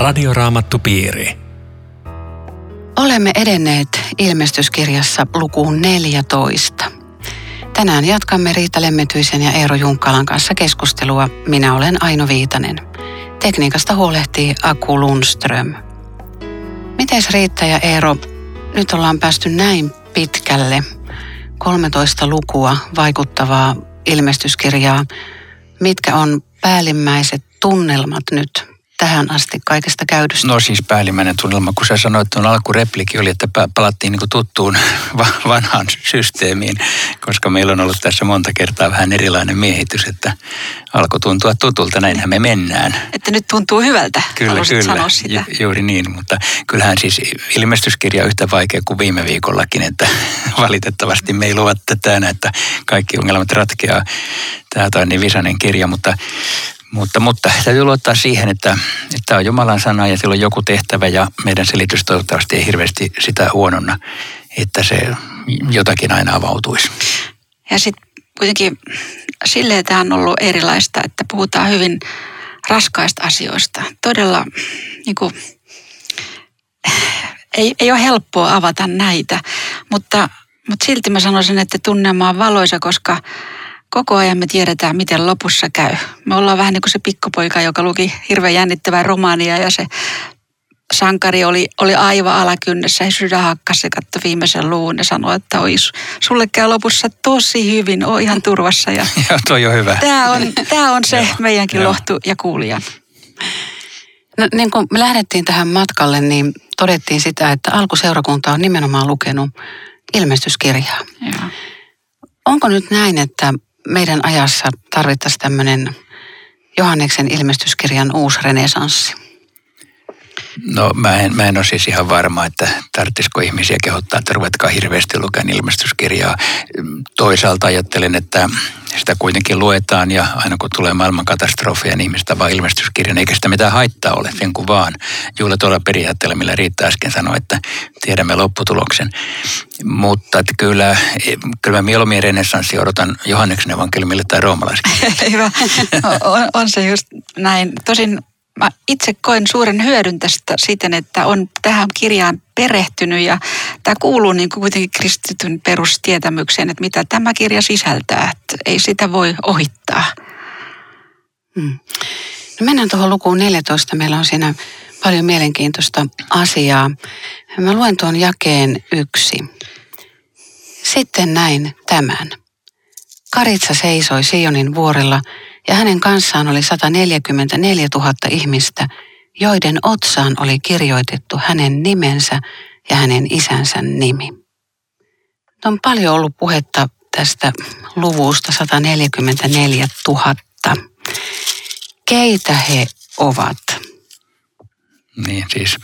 Radioraamattupiiri. Olemme edenneet ilmestyskirjassa lukuun 14. Tänään jatkamme Riitta Lemmetyisen ja Eero Junkkalan kanssa keskustelua. Minä olen Aino Viitanen. Tekniikasta huolehtii Aku Lundström. Mites Riitta ja Eero, nyt ollaan päästy näin pitkälle. 13 lukua vaikuttavaa ilmestyskirjaa. Mitkä on päällimmäiset tunnelmat nyt tähän asti kaikesta käydystä? No siis päällimmäinen tunnelma, kun sä sanoit, että alkurepliki oli, että palattiin niin tuttuun vanhaan systeemiin, koska meillä on ollut tässä monta kertaa vähän erilainen miehitys, että alkoi tuntua tutulta, näinhän me mennään. Että nyt tuntuu hyvältä, kyllä, kyllä, sanoa sitä. Ju, juuri niin, mutta kyllähän siis ilmestyskirja on yhtä vaikea kuin viime viikollakin, että valitettavasti me ei luvatta tänä, että kaikki ongelmat ratkeaa. Tämä on niin visainen kirja, mutta mutta, mutta täytyy luottaa siihen, että, että tämä on Jumalan sana ja sillä on joku tehtävä ja meidän selitys toivottavasti ei hirveästi sitä huononna, että se jotakin aina avautuisi. Ja sitten kuitenkin silleen tämä on ollut erilaista, että puhutaan hyvin raskaista asioista. Todella niin kuin, ei, ei ole helppoa avata näitä, mutta, mutta silti mä sanoisin, että tunnelma on valoisa, koska koko ajan me tiedetään, miten lopussa käy. Me ollaan vähän niin kuin se pikkupoika, joka luki hirveän jännittävää romaania ja se sankari oli, oli aivan alakynnessä ja sydän hakkasi ja katsoi viimeisen luvun ja sanoi, että oi, sulle käy lopussa tosi hyvin, on ihan turvassa. Ja Joo, toi on hyvä. Tämä on, tämä on se meidänkin lohtu ja kuulijan. No, niin kun me lähdettiin tähän matkalle, niin todettiin sitä, että alkuseurakunta on nimenomaan lukenut ilmestyskirjaa. Joo. Onko nyt näin, että meidän ajassa tarvittaisiin tämmöinen Johanneksen ilmestyskirjan uusi renesanssi? No mä en, mä en ole siis ihan varma, että tarvitsisiko ihmisiä kehottaa, että ruvetkaa hirveästi lukemaan ilmestyskirjaa. Toisaalta ajattelen, että sitä kuitenkin luetaan ja aina kun tulee maailman katastrofia, niin ihmistä vaan ilmestyskirjan, eikä sitä mitään haittaa ole, sen kuin vaan. Juuri tuolla periaatteella, millä Riitta äsken sanoi, että tiedämme lopputuloksen. Mutta että kyllä, kyllä mä mieluummin renessanssi odotan Johanneksen evankeliumille tai roomalaiskirjalle. Hyvä. On, on se just näin. Tosin mä itse koen suuren hyödyn tästä siten, että on tähän kirjaan perehtynyt ja tämä kuuluu niin kuin kuitenkin kristityn perustietämykseen, että mitä tämä kirja sisältää. Että ei sitä voi ohittaa. Hmm. No mennään tuohon lukuun 14. Meillä on siinä paljon mielenkiintoista asiaa. Mä luen tuon jakeen yksi. Sitten näin tämän. Karitsa seisoi Sionin vuorella – ja hänen kanssaan oli 144 000 ihmistä, joiden otsaan oli kirjoitettu hänen nimensä ja hänen isänsä nimi. On paljon ollut puhetta tästä luvusta 144 000. Keitä he ovat? Niin siis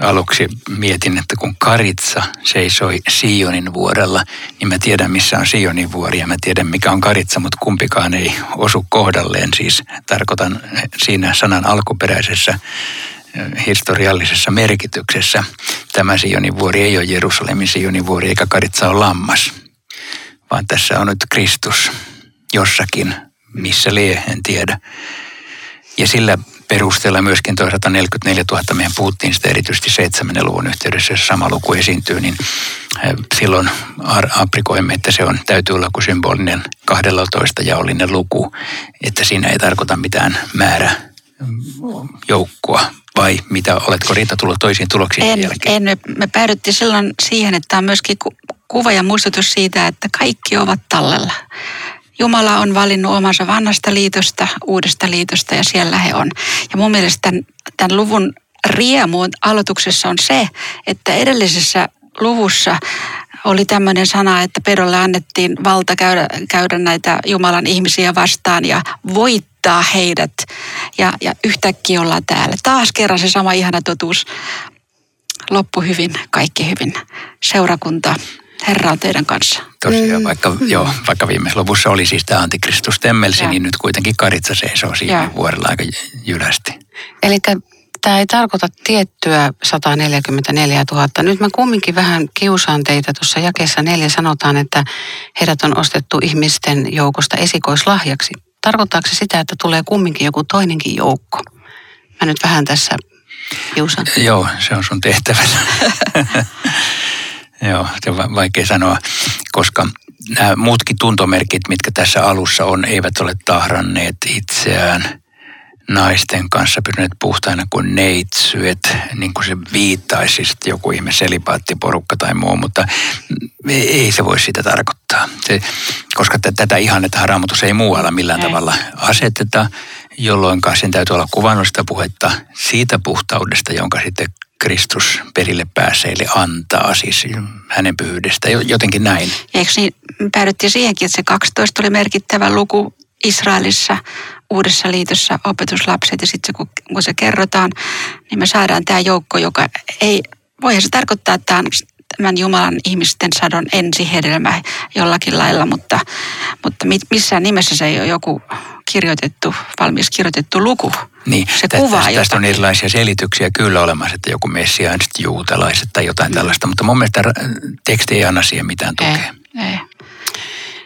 aluksi mietin, että kun Karitsa seisoi Sionin vuorella, niin mä tiedän missä on Sionin vuori ja mä tiedän mikä on Karitsa, mutta kumpikaan ei osu kohdalleen. Siis tarkoitan siinä sanan alkuperäisessä historiallisessa merkityksessä. Tämä Sionin vuori ei ole Jerusalemin Sionin vuori eikä Karitsa ole lammas, vaan tässä on nyt Kristus jossakin, missä lie, en tiedä. Ja sillä perusteella myöskin tuo 144 000, meidän puhuttiin sitä erityisesti 7. luvun yhteydessä, jos sama luku esiintyy, niin silloin aprikoimme, että se on, täytyy olla kuin symbolinen 12 jaollinen luku, että siinä ei tarkoita mitään määrä joukkoa, vai mitä, oletko Riitta tullut toisiin tuloksiin en, jälkeen? En, me päädyttiin silloin siihen, että on myöskin kuva ja muistutus siitä, että kaikki ovat tallella. Jumala on valinnut omansa vanhasta liitosta, uudesta liitosta ja siellä he on. Ja mun mielestä tämän, tämän luvun riemu aloituksessa on se, että edellisessä luvussa oli tämmöinen sana, että pedolle annettiin valta käydä, käydä näitä Jumalan ihmisiä vastaan ja voittaa heidät. Ja, ja yhtäkkiä ollaan täällä. Taas kerran se sama ihana totuus. Loppu hyvin, kaikki hyvin. Seurakunta Herra on teidän kanssa. Tosiaan, mm. vaikka, joo, vaikka viime lopussa oli siis tämä antikristus temmelsi, niin nyt kuitenkin karitsa seisoo siinä ja. vuorella aika jylästi. Eli tämä ei tarkoita tiettyä 144 000. Nyt mä kumminkin vähän kiusaan teitä. Tuossa jakeessa neljä sanotaan, että heidät on ostettu ihmisten joukosta esikoislahjaksi. Tarkoittaako se sitä, että tulee kumminkin joku toinenkin joukko? Mä nyt vähän tässä Juusa? Joo, se on sun tehtävä. Joo, se on vaikea sanoa, koska nämä muutkin tuntomerkit, mitkä tässä alussa on, eivät ole tahranneet itseään naisten kanssa pysyneet puhtaina kuin neitsyet, niin kuin se viittaisi siis joku ihme selipaattiporukka tai muu, mutta ei se voi sitä tarkoittaa. Se, koska tätä ihannetta raamatus ei muualla millään ei. tavalla aseteta, jolloin sen täytyy olla kuvannollista puhetta siitä puhtaudesta, jonka sitten Kristus perille pääseille antaa, siis hänen pyhyydestä, jotenkin näin. Eikö niin, päädyttiin siihenkin, että se 12 oli merkittävä luku Israelissa, uudessa liitossa opetuslapset ja sitten kun, kun se kerrotaan, niin me saadaan tämä joukko, joka ei, voihan se tarkoittaa, että on tämän Jumalan ihmisten sadon ensihedelmä jollakin lailla, mutta, mutta missään nimessä se ei ole joku kirjoitettu, valmis kirjoitettu luku. Niin, se tä, kuvaa tästä, tästä on erilaisia selityksiä kyllä olemassa, että joku messiaaniset juutalaiset tai jotain mm. tällaista, mutta mun mielestä teksti ei anna siihen mitään tukea. Ei, ei.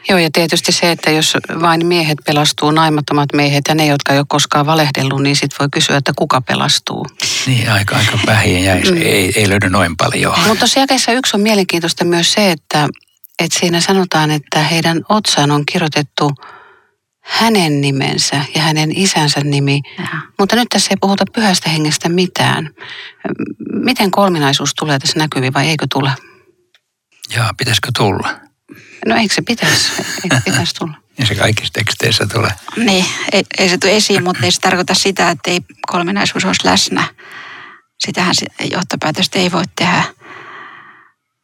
Joo, ja tietysti se, että jos vain miehet pelastuu, naimattomat miehet ja ne, jotka ei ole koskaan valehdellut, niin sitten voi kysyä, että kuka pelastuu. Niin, aika, aika vähin jäi. Mm. Ei, ei löydy noin paljon. Mutta jakeessa yksi on mielenkiintoista myös se, että, että siinä sanotaan, että heidän otsaan on kirjoitettu hänen nimensä ja hänen isänsä nimi. Ja. Mutta nyt tässä ei puhuta pyhästä hengestä mitään. Miten kolminaisuus tulee tässä näkyviin vai eikö tule? Jaa, pitäisikö tulla? No eikö se pitäisi, eikö pitäisi tulla? Ja se kaikissa teksteissä tulee. Niin, ei, ei se tule esiin, mutta ei se tarkoita sitä, että ei kolminaisuus olisi läsnä. Sitähän se johtopäätöstä ei voi tehdä.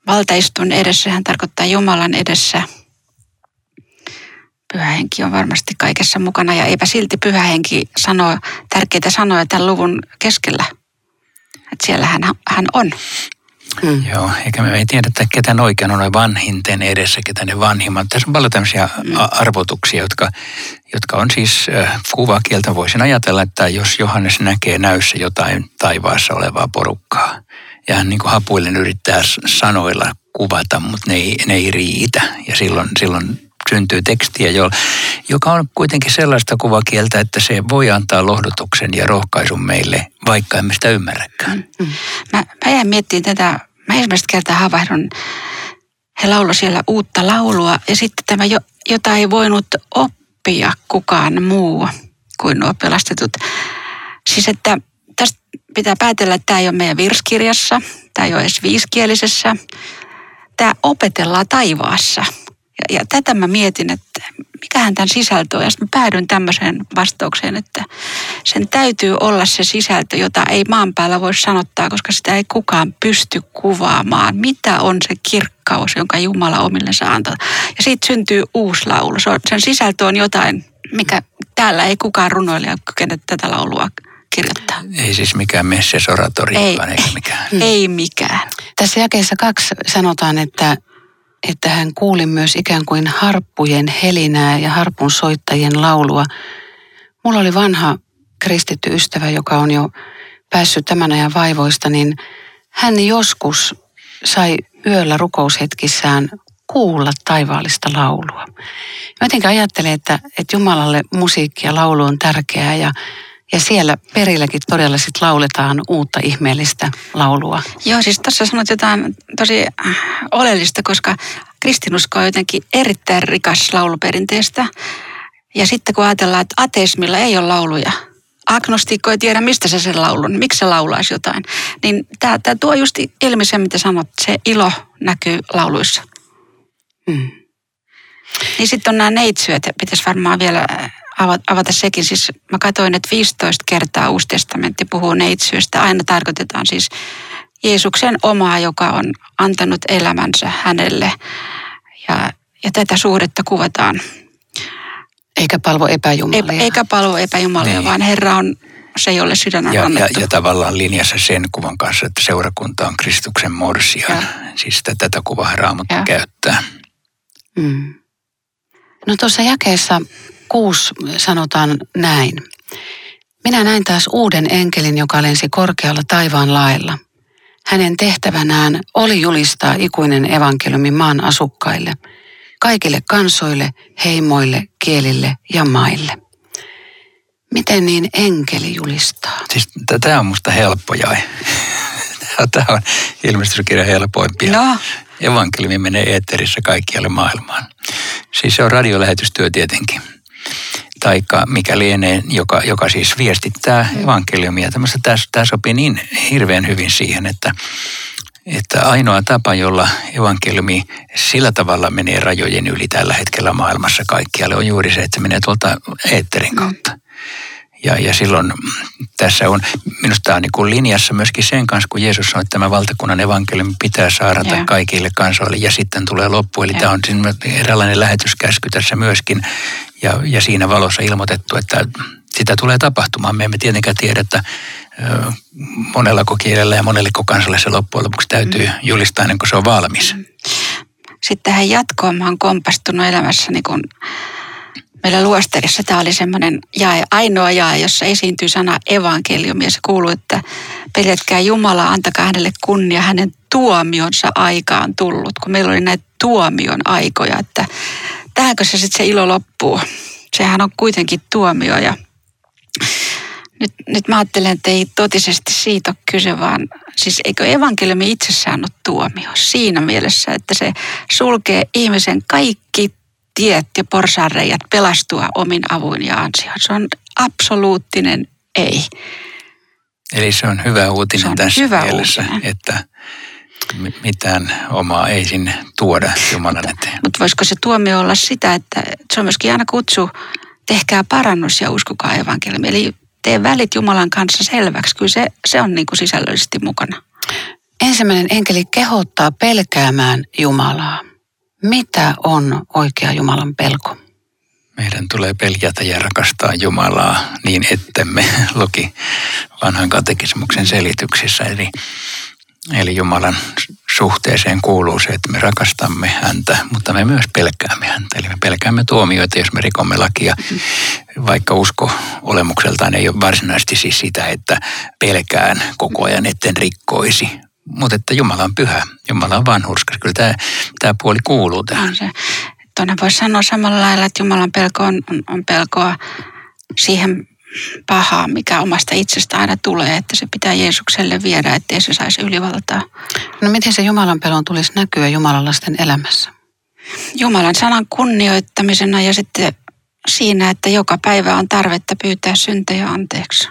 Valtaistun edessä, hän tarkoittaa Jumalan edessä. Pyhähenki on varmasti kaikessa mukana ja eipä silti pyhähenki sano tärkeitä sanoja tämän luvun keskellä. Että siellä hän, hän on. Mm. Joo, eikä me ei tiedetä, ketä oikein on vanhinten edessä, ketä ne vanhimmat. Tässä on paljon tämmöisiä mm. arvotuksia, jotka, jotka on siis äh, kuvakieltä. Voisin ajatella, että jos Johannes näkee näyssä jotain taivaassa olevaa porukkaa, ja hän niin kuin hapuillen yrittää sanoilla kuvata, mutta ne ei, ne ei riitä. Ja silloin, silloin syntyy tekstiä, joka on kuitenkin sellaista kuvakieltä, että se voi antaa lohdutuksen ja rohkaisun meille, vaikka emme sitä ymmärräkään. Mm. Mä, mä jäin miettimään tätä, mä ensimmäistä kertaa havahdun, he lauloivat siellä uutta laulua ja sitten tämä, jota ei voinut oppia kukaan muu kuin nuo pelastetut. Siis että tästä pitää päätellä, että tämä ei ole meidän virskirjassa, tämä ei ole edes viiskielisessä. Tämä opetellaan taivaassa. Ja, ja tätä mä mietin, että mikähän tämän sisältö on. Ja sitten päädyin tämmöiseen vastaukseen, että sen täytyy olla se sisältö, jota ei maan päällä voi sanottaa, koska sitä ei kukaan pysty kuvaamaan. Mitä on se kirkkaus, jonka Jumala omillensa antaa. Ja siitä syntyy uusi laulu. Sen sisältö on jotain, mikä täällä ei kukaan runoilija kykene tätä laulua kirjoittaa. Ei siis mikään messesoratori, ei, eikä mikään. Ei mikään. Tässä jakeessa kaksi sanotaan, että että hän kuuli myös ikään kuin harppujen helinää ja harpun soittajien laulua. Mulla oli vanha kristitty ystävä, joka on jo päässyt tämän ajan vaivoista, niin hän joskus sai yöllä rukoushetkissään kuulla taivaallista laulua. Jotenkin ajattelen, että, että Jumalalle musiikki ja laulu on tärkeää ja ja siellä perilläkin todella sitten lauletaan uutta ihmeellistä laulua. Joo, siis tässä sanot jotain tosi äh, oleellista, koska kristinusko on jotenkin erittäin rikas lauluperinteestä. Ja sitten kun ajatellaan, että ateismilla ei ole lauluja, agnostikko ei tiedä, mistä se sen laulun, miksi se laulaisi jotain. Niin tämä, tämä tuo just ilmi se, mitä sanot, se ilo näkyy lauluissa. Hmm. Niin sitten on nämä neitsyöt, pitäisi varmaan vielä avata sekin. Siis mä katsoin, että 15 kertaa Uusi testamentti puhuu neitsyöstä. Aina tarkoitetaan siis Jeesuksen omaa, joka on antanut elämänsä hänelle. Ja, ja tätä suhdetta kuvataan. Eikä palvo epäjumalia. Eikä palvo epäjumalia, niin. vaan Herra on se, jolle sydän on ja, ja, ja tavallaan linjassa sen kuvan kanssa, että seurakunta on Kristuksen morsia. Ja. Siis tätä kuvaa Raamattu käyttää. Mm. No tuossa jakeessa 6 sanotaan näin. Minä näin taas uuden enkelin, joka lensi korkealla taivaan lailla. Hänen tehtävänään oli julistaa ikuinen evankeliumi maan asukkaille, kaikille kansoille, heimoille, kielille ja maille. Miten niin enkeli julistaa? Siis tämä on musta helppo jae. Tämä on ilmestyskirjan helpoimpia. No, Evankeliumi menee eetterissä kaikkialle maailmaan. Siis se on radiolähetystyö tietenkin. Taikka mikä lienee, joka, joka siis viestittää evankeliumia. Tämmöistä, tämä, sopii niin hirveän hyvin siihen, että, että ainoa tapa, jolla evankeliumi sillä tavalla menee rajojen yli tällä hetkellä maailmassa kaikkialle, on juuri se, että se menee tuolta eetterin kautta. Ja, ja silloin tässä on, minusta tämä on niin kuin linjassa myöskin sen kanssa, kun Jeesus sanoi, että tämä valtakunnan evankeliumi pitää saarata Joo. kaikille kansoille ja sitten tulee loppu. Eli Joo. tämä on siinä eräänlainen lähetyskäsky tässä myöskin ja, ja siinä valossa ilmoitettu, että sitä tulee tapahtumaan. Me emme tietenkään tiedä, että ö, monellako kielellä ja monelliko kansalle se loppujen lopuksi täytyy julistaa ennen kuin se on valmis. sitten tähän jatkoon mä oon kompastunut elämässäni, kun meillä luosterissa tämä oli semmoinen jae, ainoa jae, jossa esiintyy sana evankeliumi. Ja se kuuluu, että peljetkää Jumalaa, antakaa hänelle kunnia, hänen tuomionsa aika on tullut, kun meillä oli näitä tuomion aikoja, että tähänkö se sitten se ilo loppuu. Sehän on kuitenkin tuomio ja nyt, nyt mä ajattelen, että ei totisesti siitä ole kyse, vaan siis eikö evankeliumi itsessään ole tuomio? Siinä mielessä, että se sulkee ihmisen kaikki tiet ja porsaanreijät pelastua omin avuin ja ansioin. Se on absoluuttinen ei. Eli se on hyvä uutinen Se on tässä hyvä mielessä, uutinen. että mi- mitään omaa ei sinne tuoda Jumalan eteen. Mutta voisiko se tuomio olla sitä, että se on myöskin aina kutsu, tehkää parannus ja uskokaa evankeliumi. Eli tee välit Jumalan kanssa selväksi. Kyllä se, se on niin kuin sisällöllisesti mukana. Ensimmäinen enkeli kehottaa pelkäämään Jumalaa. Mitä on oikea Jumalan pelko? Meidän tulee peljätä ja rakastaa Jumalaa niin, ettemme luki vanhan katekismuksen selityksissä. Eli, eli Jumalan suhteeseen kuuluu se, että me rakastamme häntä, mutta me myös pelkäämme häntä. Eli me pelkäämme tuomioita, jos me rikomme lakia, vaikka usko olemukseltaan ei ole varsinaisesti siis sitä, että pelkään koko ajan, etten rikkoisi. Mutta että Jumala on pyhä, Jumala on vanhurskas. Kyllä tämä, tämä puoli kuuluu tähän. On se. Tuonne voisi sanoa samalla lailla, että Jumalan pelko on, on, on pelkoa siihen pahaan, mikä omasta itsestä aina tulee, että se pitää Jeesukselle viedä, ettei se saisi ylivaltaa. No miten se Jumalan pelon tulisi näkyä Jumalan lasten elämässä? Jumalan sanan kunnioittamisena ja sitten siinä, että joka päivä on tarvetta pyytää syntejä anteeksi.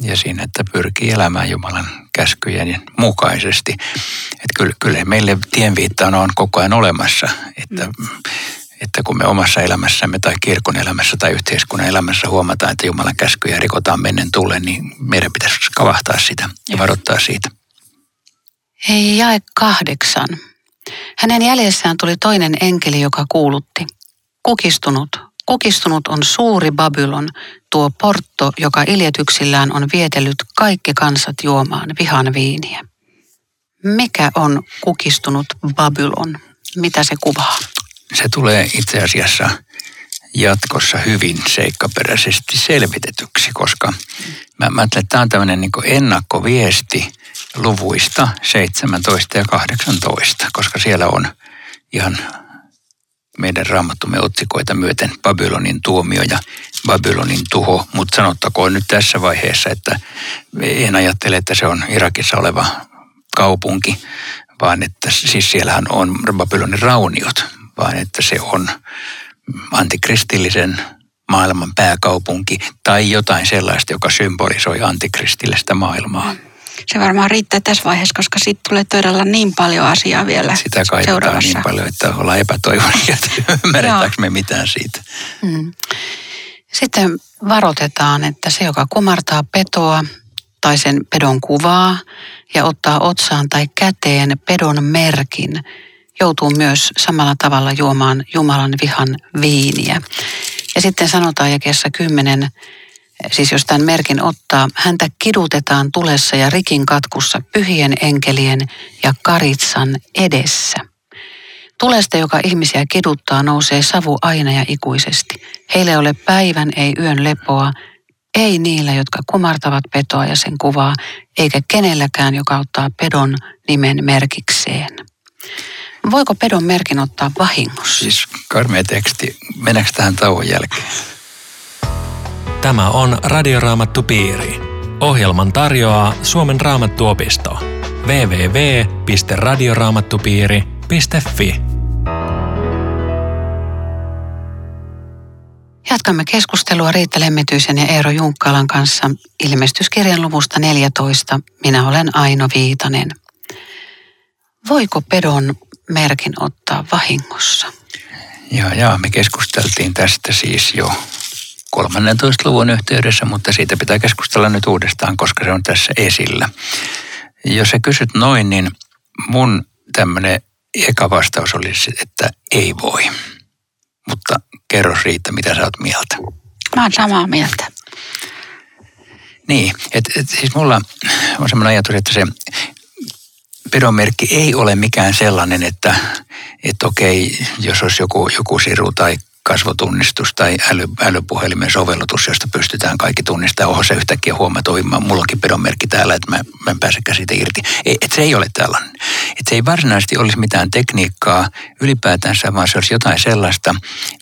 Ja siinä, että pyrkii elämään Jumalan käskyjen mukaisesti. Että kyllä, kyllä meille tienviittaan on koko ajan olemassa, että, että kun me omassa elämässämme tai kirkon elämässä tai yhteiskunnan elämässä huomataan, että Jumalan käskyjä rikotaan mennen tullen, niin meidän pitäisi kavahtaa sitä ja varoittaa siitä. Hei, jae kahdeksan. Hänen jäljessään tuli toinen enkeli, joka kuulutti. Kukistunut, kukistunut on suuri Babylon, tuo portto, joka iljetyksillään on vietellyt kaikki kansat juomaan vihan viiniä. Mikä on kukistunut Babylon? Mitä se kuvaa? Se tulee itse asiassa jatkossa hyvin seikkaperäisesti selvitetyksi, koska mä, mä että tämä on tämmöinen niin ennakkoviesti luvuista 17 ja 18, koska siellä on ihan meidän raamattumme otsikoita myöten Babylonin tuomio ja Babylonin tuho, mutta sanottakoon nyt tässä vaiheessa, että en ajattele, että se on Irakissa oleva kaupunki, vaan että siis siellähän on Babylonin rauniot, vaan että se on antikristillisen maailman pääkaupunki tai jotain sellaista, joka symbolisoi antikristillistä maailmaa. Se varmaan riittää tässä vaiheessa, koska siitä tulee todella niin paljon asiaa vielä Sitä seuraavassa. niin paljon, että ollaan epätoivoisia, että ymmärretäänkö me mitään siitä. Mm. Sitten varoitetaan, että se, joka kumartaa petoa tai sen pedon kuvaa ja ottaa otsaan tai käteen pedon merkin, joutuu myös samalla tavalla juomaan Jumalan vihan viiniä. Ja sitten sanotaan jakeessa kymmenen, siis jos tämän merkin ottaa, häntä kidutetaan tulessa ja rikin katkussa pyhien enkelien ja karitsan edessä. Tulesta, joka ihmisiä kiduttaa, nousee savu aina ja ikuisesti. Heillä ei ole päivän, ei yön lepoa, ei niillä, jotka kumartavat petoa ja sen kuvaa, eikä kenelläkään, joka ottaa pedon nimen merkikseen. Voiko pedon merkin ottaa vahingossa? Siis karmea teksti. Mennäänkö tähän tauon jälkeen? Tämä on Radioraamattu Piiri. Ohjelman tarjoaa Suomen Raamattuopisto. www.radioraamattupiiri.fi Jatkamme keskustelua Riitta Lemmetyisen ja Eero Junkkalan kanssa ilmestyskirjan luvusta 14. Minä olen Aino Viitanen. Voiko pedon merkin ottaa vahingossa? Ja, ja me keskusteltiin tästä siis jo 13. luvun yhteydessä, mutta siitä pitää keskustella nyt uudestaan, koska se on tässä esillä. Jos sä kysyt noin, niin mun tämmöinen eka vastaus olisi, että ei voi. Mutta kerro Riitta, mitä sä oot mieltä. Mä oon samaa mieltä. Niin, että et, siis mulla on semmoinen ajatus, että se pedonmerkki ei ole mikään sellainen, että, että okei, jos olisi joku, joku siru tai kasvotunnistus tai äly, älypuhelimen sovellutus, josta pystytään kaikki tunnistamaan. Oho, se yhtäkkiä huomaa, että mulla onkin pedonmerkki täällä, että mä, mä en pääsekään siitä irti. Ei, et se ei ole tällainen. Et se ei varsinaisesti olisi mitään tekniikkaa ylipäätänsä, vaan se olisi jotain sellaista,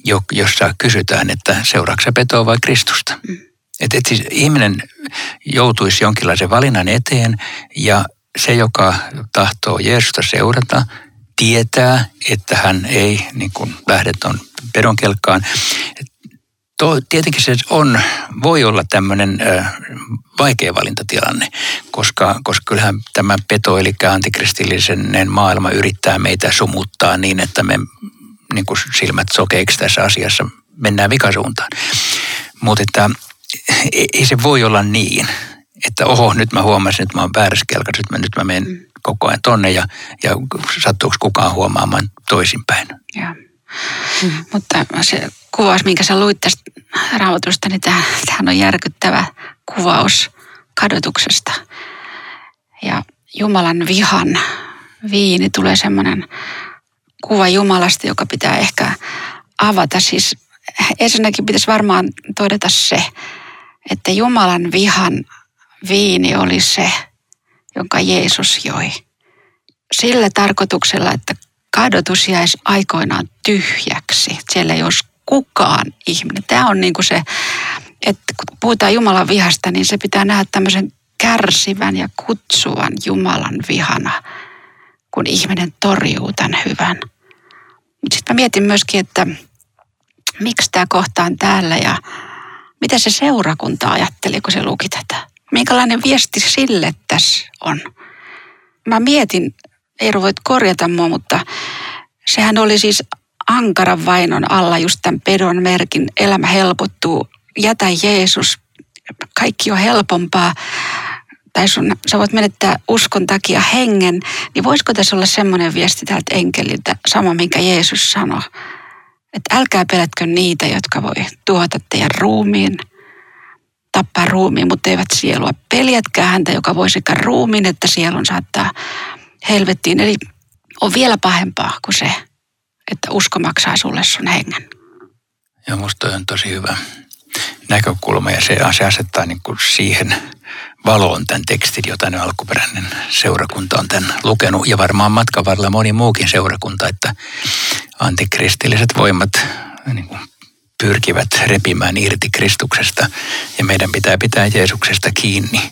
jo, jossa kysytään, että seuraako petoa vai Kristusta. Mm. Et, et siis ihminen joutuisi jonkinlaisen valinnan eteen ja se, joka tahtoo Jeesusta seurata, tietää, että hän ei niin kuin lähde tuon pedonkelkkaan. To, tietenkin se on, voi olla tämmöinen ö, vaikea valintatilanne, koska, koska kyllähän tämä peto, eli antikristillisen maailma yrittää meitä sumuttaa niin, että me niin kuin silmät sokeiksi tässä asiassa mennään vikasuuntaan. Mutta että ei se voi olla niin, että oho, nyt mä huomasin, että mä oon väärässä kelkassa, nyt mä, nyt mä menen mm. Koko ajan tonne ja, ja sattuuko kukaan huomaamaan toisinpäin. Ja. Mm. Mutta se kuvaus, minkä sä luit tästä raamatusta, niin tämähän on järkyttävä kuvaus kadotuksesta. Ja Jumalan vihan viini tulee semmoinen kuva Jumalasta, joka pitää ehkä avata. Siis ensinnäkin pitäisi varmaan todeta se, että Jumalan vihan viini oli se, jonka Jeesus joi. Sillä tarkoituksella, että kadotus jäisi aikoinaan tyhjäksi. Siellä ei olisi kukaan ihminen. Tämä on niin kuin se, että kun puhutaan Jumalan vihasta, niin se pitää nähdä tämmöisen kärsivän ja kutsuvan Jumalan vihana, kun ihminen torjuu tämän hyvän. Mutta sitten mä mietin myöskin, että miksi tämä kohta on täällä ja mitä se seurakunta ajatteli, kun se luki tätä. Minkälainen viesti sille tässä on? Mä mietin, Eero voit korjata mua, mutta sehän oli siis ankaran vainon alla just tämän pedon merkin. Elämä helpottuu, jätä Jeesus, kaikki on helpompaa. Tai sun, sä voit menettää uskon takia hengen, niin voisiko tässä olla semmoinen viesti tältä enkeliltä, sama minkä Jeesus sanoi, että älkää pelätkö niitä, jotka voi tuota teidän ruumiin – tappaa ruumiin, mutta eivät sielua. Peljätkää häntä, joka voi sekä ruumiin että sielun saattaa helvettiin. Eli on vielä pahempaa kuin se, että usko maksaa sulle sun hengen. Joo, musta on tosi hyvä näkökulma ja se, se asettaa niin kuin siihen valoon tämän tekstin, jota nyt alkuperäinen seurakunta on tämän lukenut. Ja varmaan matkan varrella moni muukin seurakunta, että antikristilliset voimat niin kuin pyrkivät repimään irti Kristuksesta ja meidän pitää pitää Jeesuksesta kiinni.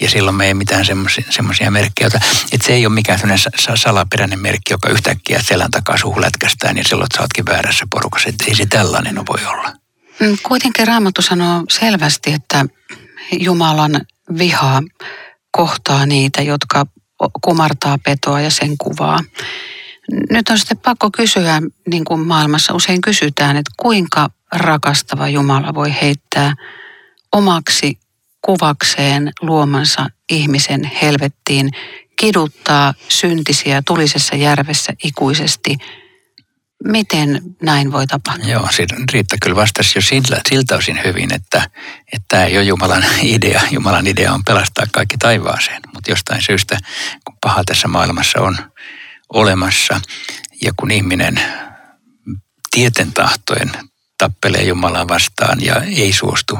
Ja silloin me ei mitään semmoisia merkkejä. Että se ei ole mikään salaperäinen merkki, joka yhtäkkiä selän takaa suhu lätkästään ja silloin sä ootkin väärässä porukassa. Että ei se tällainen voi olla. Mm, kuitenkin Raamattu sanoo selvästi, että Jumalan viha kohtaa niitä, jotka kumartaa petoa ja sen kuvaa. Nyt on sitten pakko kysyä, niin kuin maailmassa usein kysytään, että kuinka rakastava Jumala voi heittää omaksi kuvakseen luomansa ihmisen helvettiin, kiduttaa syntisiä tulisessa järvessä ikuisesti. Miten näin voi tapahtua? Joo, Riitta kyllä vastasi jo siltä, siltä osin hyvin, että, että tämä ei ole Jumalan idea. Jumalan idea on pelastaa kaikki taivaaseen, mutta jostain syystä, kun paha tässä maailmassa on olemassa ja kun ihminen tieten tahtojen tappelee Jumalaa vastaan ja ei suostu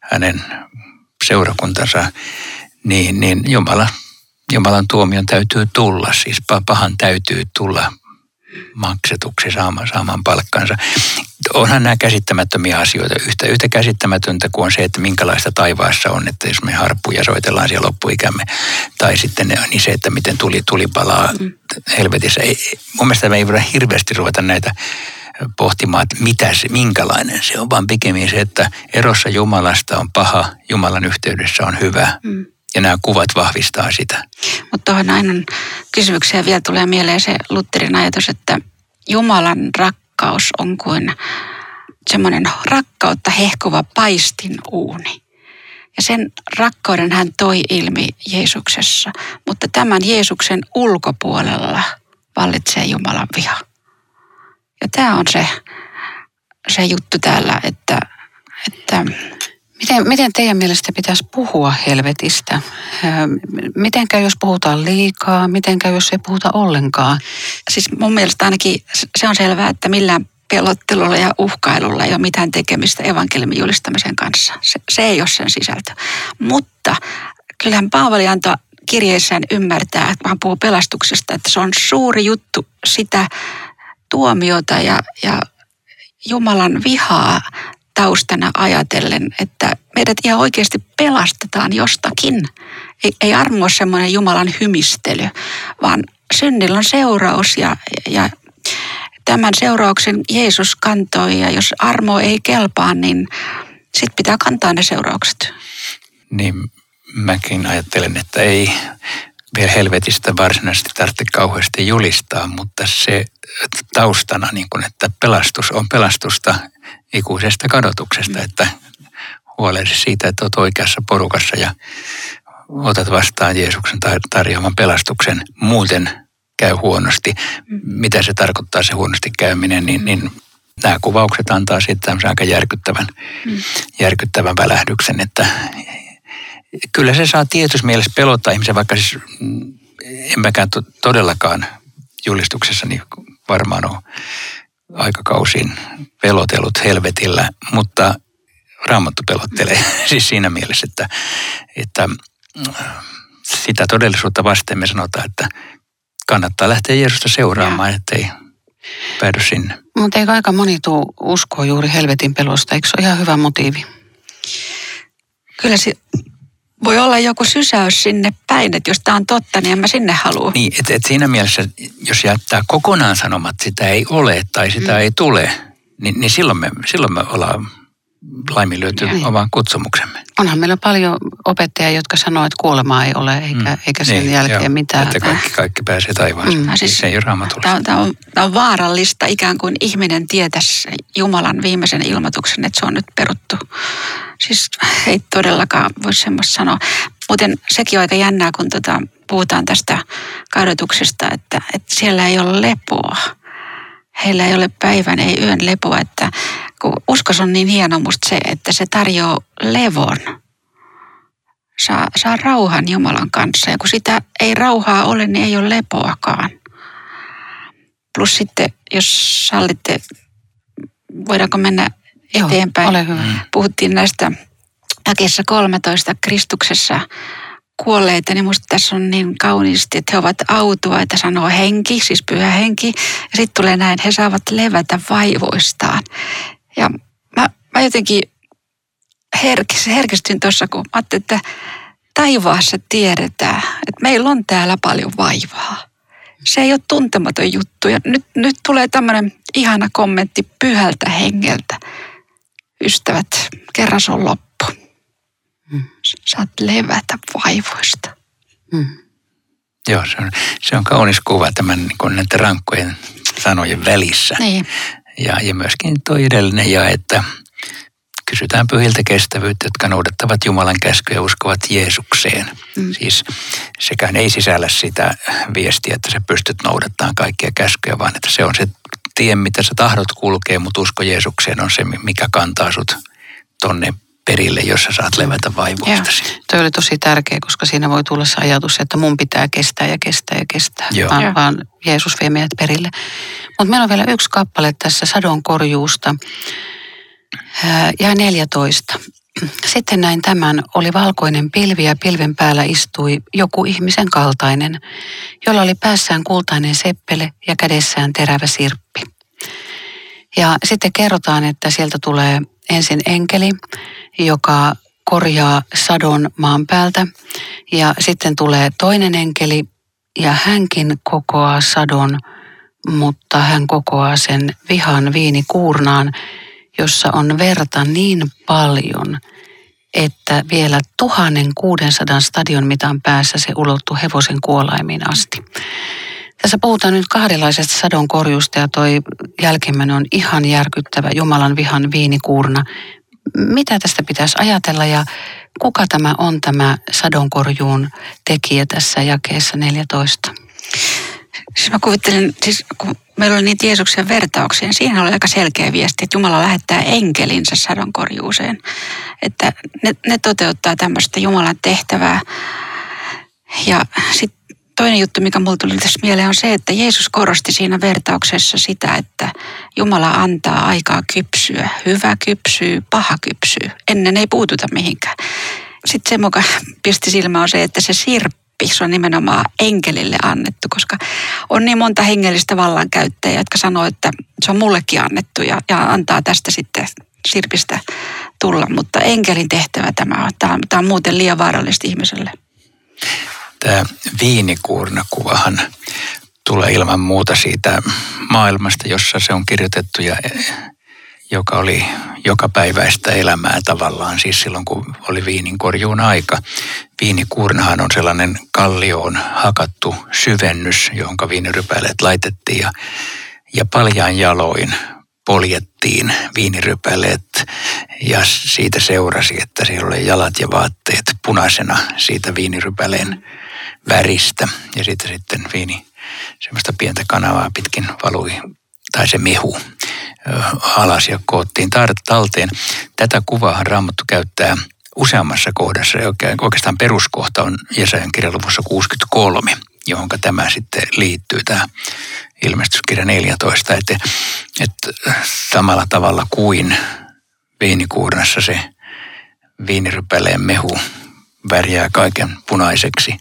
hänen seurakuntansa, niin, niin Jumala, Jumalan tuomion täytyy tulla, siis pahan täytyy tulla maksetuksi saamaan, saamaan palkkansa. Onhan nämä käsittämättömiä asioita. Yhtä, yhtä käsittämätöntä kuin on se, että minkälaista taivaassa on, että jos me harppuja soitellaan siellä loppuikämme. Tai sitten niin se, että miten tuli, tuli palaa mm. helvetissä. Ei, mun mielestä me ei voida hirveästi ruveta näitä pohtimaan, että mitä se, minkälainen se on, vaan pikemmin se, että erossa Jumalasta on paha, Jumalan yhteydessä on hyvä. Mm. Ja nämä kuvat vahvistaa sitä. Mutta tuohon aina kysymykseen vielä tulee mieleen se Lutherin ajatus, että Jumalan rakkaus on kuin semmoinen rakkautta hehkuva paistin uuni. Ja sen rakkauden hän toi ilmi Jeesuksessa, mutta tämän Jeesuksen ulkopuolella vallitsee Jumalan viha. Ja tämä on se, se juttu täällä, että, että Miten, miten teidän mielestä pitäisi puhua helvetistä? Mitenkään jos puhutaan liikaa, mitenkään jos ei puhuta ollenkaan? Siis mun mielestä ainakin se on selvää, että millään pelottelulla ja uhkailulla ei ole mitään tekemistä evankeliumin julistamisen kanssa. Se, se ei ole sen sisältö. Mutta kyllähän Paavali antoi kirjeissään ymmärtää, että hän puhuu pelastuksesta, että se on suuri juttu sitä tuomiota ja, ja Jumalan vihaa taustana ajatellen, että meidät ihan oikeasti pelastetaan jostakin. Ei, ei armo ole semmoinen Jumalan hymistely, vaan synnillä on seuraus ja, ja tämän seurauksen Jeesus kantoi ja jos armo ei kelpaa, niin sitten pitää kantaa ne seuraukset. Niin mäkin ajattelen, että ei vielä helvetistä varsinaisesti tarvitse kauheasti julistaa, mutta se taustana, niin kun, että pelastus on pelastusta ikuisesta kadotuksesta, mm. että huolehdi siitä, että olet oikeassa porukassa ja otat vastaan Jeesuksen tarjoaman pelastuksen. Muuten käy huonosti. Mm. Mitä se tarkoittaa se huonosti käyminen, niin, niin nämä kuvaukset antaa sitten aika järkyttävän, mm. järkyttävän välähdyksen, että kyllä se saa tietyssä mielessä pelottaa ihmisen, vaikka siis mm, en mäkään to, todellakaan julistuksessa niin varmaan ole aikakausiin pelotellut helvetillä, mutta Raamattu pelottelee siis siinä mielessä, että, että mm, sitä todellisuutta vasten me sanotaan, että kannattaa lähteä Jeesusta seuraamaan, ettei päädy sinne. Mutta eikö aika moni tuu uskoa juuri helvetin pelosta? Eikö se ole ihan hyvä motiivi? Kyllä se voi olla joku sysäys sinne päin, että jos tämä on totta, niin en mä sinne halua. Niin, että et siinä mielessä, jos jättää kokonaan sanomat, sitä ei ole tai sitä mm. ei tule, niin, niin silloin, me, silloin me ollaan laiminlyöty niin. oman kutsumuksemme. Onhan meillä paljon opettajia, jotka sanoo, että kuolemaa ei ole, eikä, mm. eikä sen niin, jälkeen joo, mitään. Että kaikki, kaikki pääsee taivaaseen. Mm. Siis, se ei ole tämä, tämä, on, tämä on vaarallista, ikään kuin ihminen tietäisi Jumalan viimeisen ilmoituksen, että se on nyt peruttu. Siis ei todellakaan voi semmoista sanoa. Muuten sekin on aika jännää, kun tota, puhutaan tästä kadotuksesta, että, että siellä ei ole lepoa. Heillä ei ole päivän, ei yön lepoa, että kun uskos on niin hieno musta se, että se tarjoaa levon. Saa, saa rauhan Jumalan kanssa ja kun sitä ei rauhaa ole, niin ei ole lepoakaan. Plus sitten, jos sallitte, voidaanko mennä eteenpäin. Joo, ole hyvä. Mm. Puhuttiin näistä Akessa 13 Kristuksessa kuolleita, niin musta tässä on niin kauniisti, että he ovat autuaita, sanoo henki, siis pyhä henki. Ja sitten tulee näin, he saavat levätä vaivoistaan. Ja mä, mä jotenkin herkis, herkistyn tuossa, kun mä ajattelin, että taivaassa tiedetään, että meillä on täällä paljon vaivaa. Se ei ole tuntematon juttu. Ja nyt, nyt tulee tämmöinen ihana kommentti pyhältä hengeltä ystävät, kerran se on loppu. Mm. Saat levätä vaivoista. Mm. Joo, se on, se on kaunis kuva tämän niin näiden rankkojen sanojen välissä. Niin. Ja, ja myöskin tuo edellinen ja, että kysytään pyhiltä kestävyyttä, jotka noudattavat Jumalan käskyjä ja uskovat Jeesukseen. Mm. Siis sekään ei sisällä sitä viestiä, että sä pystyt noudattamaan kaikkia käskyjä, vaan että se on se tie, mitä sä tahdot kulkea, mutta usko Jeesukseen on se, mikä kantaa sut tonne perille, jossa saat levätä vaivoistasi. Tuo oli tosi tärkeä, koska siinä voi tulla se ajatus, että mun pitää kestää ja kestää ja kestää, Joo. Vaan, vaan Jeesus vie meidät perille. Mutta meillä on vielä yksi kappale tässä sadon korjuusta. Ja 14. sitten näin tämän, oli valkoinen pilvi ja pilven päällä istui joku ihmisen kaltainen, jolla oli päässään kultainen seppele ja kädessään terävä sirppi. Ja sitten kerrotaan, että sieltä tulee ensin enkeli, joka korjaa sadon maan päältä. Ja sitten tulee toinen enkeli ja hänkin kokoaa sadon, mutta hän kokoaa sen vihan viinikuurnaan, jossa on verta niin paljon, että vielä 1600 stadion mitan päässä se ulottuu hevosen kuolaimiin asti. Tässä puhutaan nyt kahdenlaisesta sadonkorjusta ja toi jälkimmäinen on ihan järkyttävä Jumalan vihan viinikuurna. Mitä tästä pitäisi ajatella ja kuka tämä on tämä sadonkorjuun tekijä tässä jakeessa 14? Siis mä kuvittelen, siis kun meillä oli niitä Jeesuksen vertauksia, niin siinä oli aika selkeä viesti, että Jumala lähettää enkelinsä sadonkorjuuseen. Että ne, ne toteuttaa tämmöistä Jumalan tehtävää. Ja sitten toinen juttu, mikä mulle tuli tässä mieleen, on se, että Jeesus korosti siinä vertauksessa sitä, että Jumala antaa aikaa kypsyä. Hyvä kypsyy, paha kypsyy. Ennen ei puututa mihinkään. Sitten se, mikä pisti silmä on se, että se sirppi, se on nimenomaan enkelille annettu, koska on niin monta hengellistä vallankäyttäjää, jotka sanoo, että se on mullekin annettu ja, ja antaa tästä sitten sirpistä tulla. Mutta enkelin tehtävä tämä on. Tämä on, tämä on muuten liian vaarallista ihmiselle tämä viinikuurnakuvahan tulee ilman muuta siitä maailmasta, jossa se on kirjoitettu ja joka oli joka päiväistä elämää tavallaan, siis silloin kun oli viinin korjuun aika. Viinikuurnahan on sellainen kallioon hakattu syvennys, johon viinirypäleet laitettiin ja, ja paljaan jaloin poljettiin viinirypäleet ja siitä seurasi, että siellä oli jalat ja vaatteet punaisena siitä viinirypäleen väristä. Ja siitä sitten viini semmoista pientä kanavaa pitkin valui, tai se mehu alas ja koottiin talteen. Tätä kuvaahan Raamattu käyttää useammassa kohdassa. Oikeastaan peruskohta on Jesajan kirjaluvussa 63, johon tämä sitten liittyy, tämä ilmestyskirja 14. Että, että samalla tavalla kuin viinikuurnassa se viinirypäleen mehu värjää kaiken punaiseksi,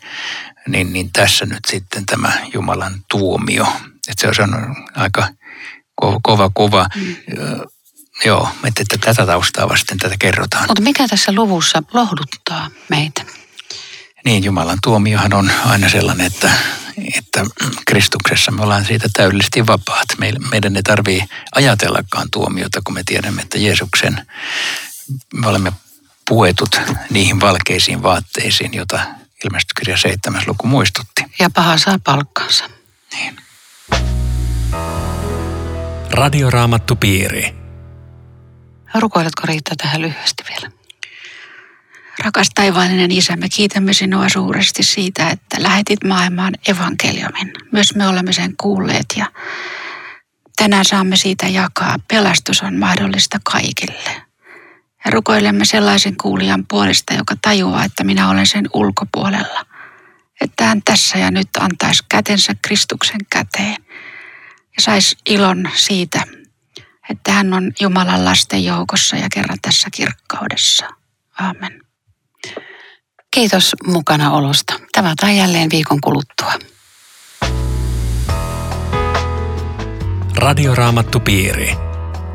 niin, niin tässä nyt sitten tämä Jumalan tuomio. Että se on aika kova, kova kova. Mm. Joo, että, että tätä taustaa vasten tätä kerrotaan. Mutta mikä tässä luvussa lohduttaa meitä? Niin, Jumalan tuomiohan on aina sellainen, että, että Kristuksessa me ollaan siitä täydellisesti vapaat. Meidän ei tarvitse ajatellakaan tuomiota, kun me tiedämme, että Jeesuksen me olemme puetut niihin valkeisiin vaatteisiin, jota ilmestyskirja 7. luku muistutti. Ja paha saa palkkansa. Niin. Radioraamattu piiri. Rukoiletko Riitta tähän lyhyesti vielä? Rakas taivaallinen Isä, me kiitämme sinua suuresti siitä, että lähetit maailmaan evankeliumin. Myös me olemme sen kuulleet ja tänään saamme siitä jakaa. Pelastus on mahdollista kaikille. Ja rukoilemme sellaisen kuulijan puolesta, joka tajuaa, että minä olen sen ulkopuolella. Että hän tässä ja nyt antaisi kätensä Kristuksen käteen. Ja saisi ilon siitä, että hän on Jumalan lasten joukossa ja kerran tässä kirkkaudessa. Amen. Kiitos mukana olosta. Tavataan jälleen viikon kuluttua. Radioraamattupiiri.